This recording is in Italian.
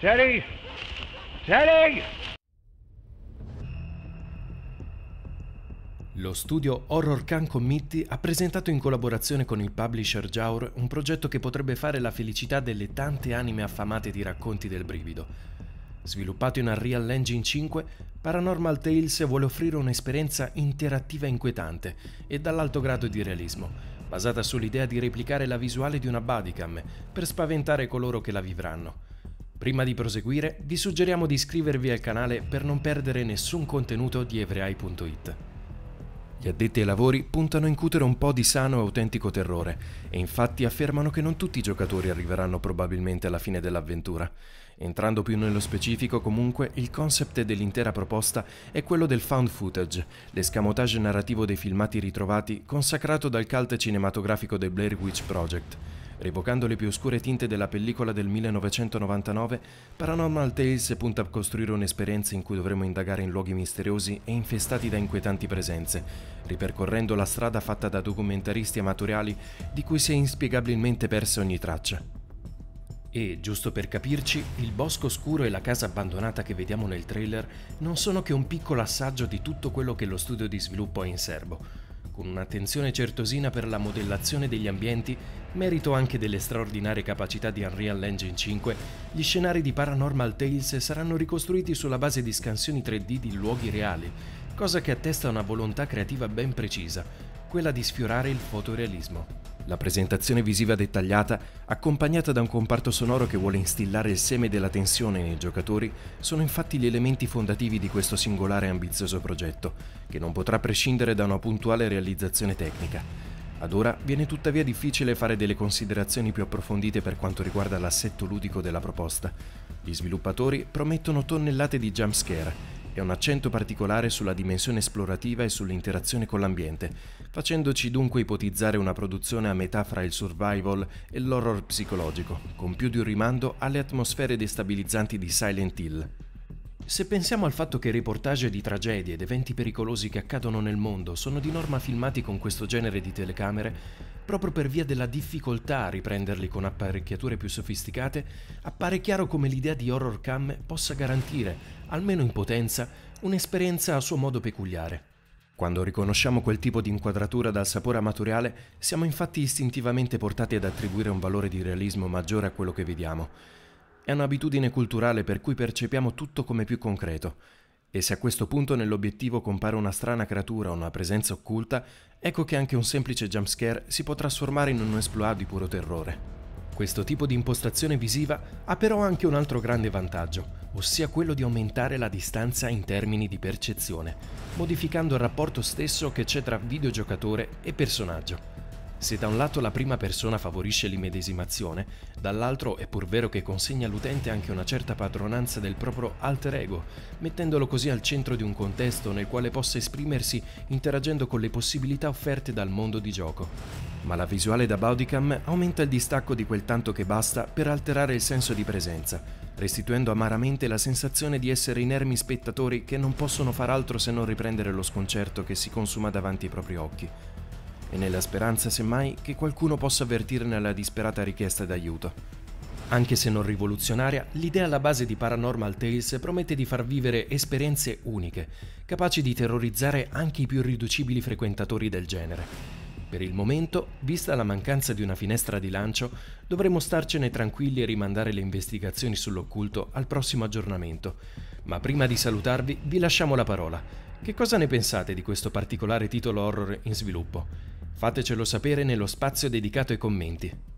Steady! Steady! Lo studio Horror Can Committee ha presentato in collaborazione con il publisher Jaur un progetto che potrebbe fare la felicità delle tante anime affamate di racconti del brivido. Sviluppato in Unreal Engine 5, Paranormal Tales vuole offrire un'esperienza interattiva inquietante e dall'alto grado di realismo, basata sull'idea di replicare la visuale di una bodycam per spaventare coloro che la vivranno. Prima di proseguire, vi suggeriamo di iscrivervi al canale per non perdere nessun contenuto di everai.it. Gli addetti ai lavori puntano a incutere un po' di sano e autentico terrore e infatti affermano che non tutti i giocatori arriveranno probabilmente alla fine dell'avventura. Entrando più nello specifico, comunque, il concept dell'intera proposta è quello del found footage, l'escamotage narrativo dei filmati ritrovati consacrato dal cult cinematografico del Blair Witch Project. Revocando le più oscure tinte della pellicola del 1999, Paranormal Tales punta a costruire un'esperienza in cui dovremo indagare in luoghi misteriosi e infestati da inquietanti presenze, ripercorrendo la strada fatta da documentaristi amatoriali di cui si è inspiegabilmente persa ogni traccia. E, giusto per capirci, il bosco scuro e la casa abbandonata che vediamo nel trailer non sono che un piccolo assaggio di tutto quello che lo studio di sviluppo ha in serbo con un'attenzione certosina per la modellazione degli ambienti, merito anche delle straordinarie capacità di Unreal Engine 5, gli scenari di Paranormal Tales saranno ricostruiti sulla base di scansioni 3D di luoghi reali, cosa che attesta una volontà creativa ben precisa, quella di sfiorare il fotorealismo. La presentazione visiva dettagliata, accompagnata da un comparto sonoro che vuole instillare il seme della tensione nei giocatori, sono infatti gli elementi fondativi di questo singolare e ambizioso progetto, che non potrà prescindere da una puntuale realizzazione tecnica. Ad ora viene tuttavia difficile fare delle considerazioni più approfondite per quanto riguarda l'assetto ludico della proposta. Gli sviluppatori promettono tonnellate di jumpscare e un accento particolare sulla dimensione esplorativa e sull'interazione con l'ambiente, facendoci dunque ipotizzare una produzione a metà fra il survival e l'horror psicologico, con più di un rimando alle atmosfere destabilizzanti di Silent Hill. Se pensiamo al fatto che reportage di tragedie ed eventi pericolosi che accadono nel mondo sono di norma filmati con questo genere di telecamere, proprio per via della difficoltà a riprenderli con apparecchiature più sofisticate, appare chiaro come l'idea di horror cam possa garantire, almeno in potenza, un'esperienza a suo modo peculiare. Quando riconosciamo quel tipo di inquadratura dal sapore amatoriale, siamo infatti istintivamente portati ad attribuire un valore di realismo maggiore a quello che vediamo è un'abitudine culturale per cui percepiamo tutto come più concreto. E se a questo punto nell'obiettivo compare una strana creatura o una presenza occulta, ecco che anche un semplice jumpscare si può trasformare in un exploit di puro terrore. Questo tipo di impostazione visiva ha però anche un altro grande vantaggio, ossia quello di aumentare la distanza in termini di percezione, modificando il rapporto stesso che c'è tra videogiocatore e personaggio. Se da un lato la prima persona favorisce l'immedesimazione, dall'altro è pur vero che consegna all'utente anche una certa padronanza del proprio alter ego, mettendolo così al centro di un contesto nel quale possa esprimersi interagendo con le possibilità offerte dal mondo di gioco. Ma la visuale da bodycam aumenta il distacco di quel tanto che basta per alterare il senso di presenza, restituendo amaramente la sensazione di essere inermi spettatori che non possono far altro se non riprendere lo sconcerto che si consuma davanti ai propri occhi e nella speranza semmai che qualcuno possa avvertirne la disperata richiesta d'aiuto. Anche se non rivoluzionaria, l'idea alla base di Paranormal Tales promette di far vivere esperienze uniche, capaci di terrorizzare anche i più irriducibili frequentatori del genere. Per il momento, vista la mancanza di una finestra di lancio, dovremo starcene tranquilli e rimandare le investigazioni sull'occulto al prossimo aggiornamento. Ma prima di salutarvi, vi lasciamo la parola. Che cosa ne pensate di questo particolare titolo horror in sviluppo? Fatecelo sapere nello spazio dedicato ai commenti.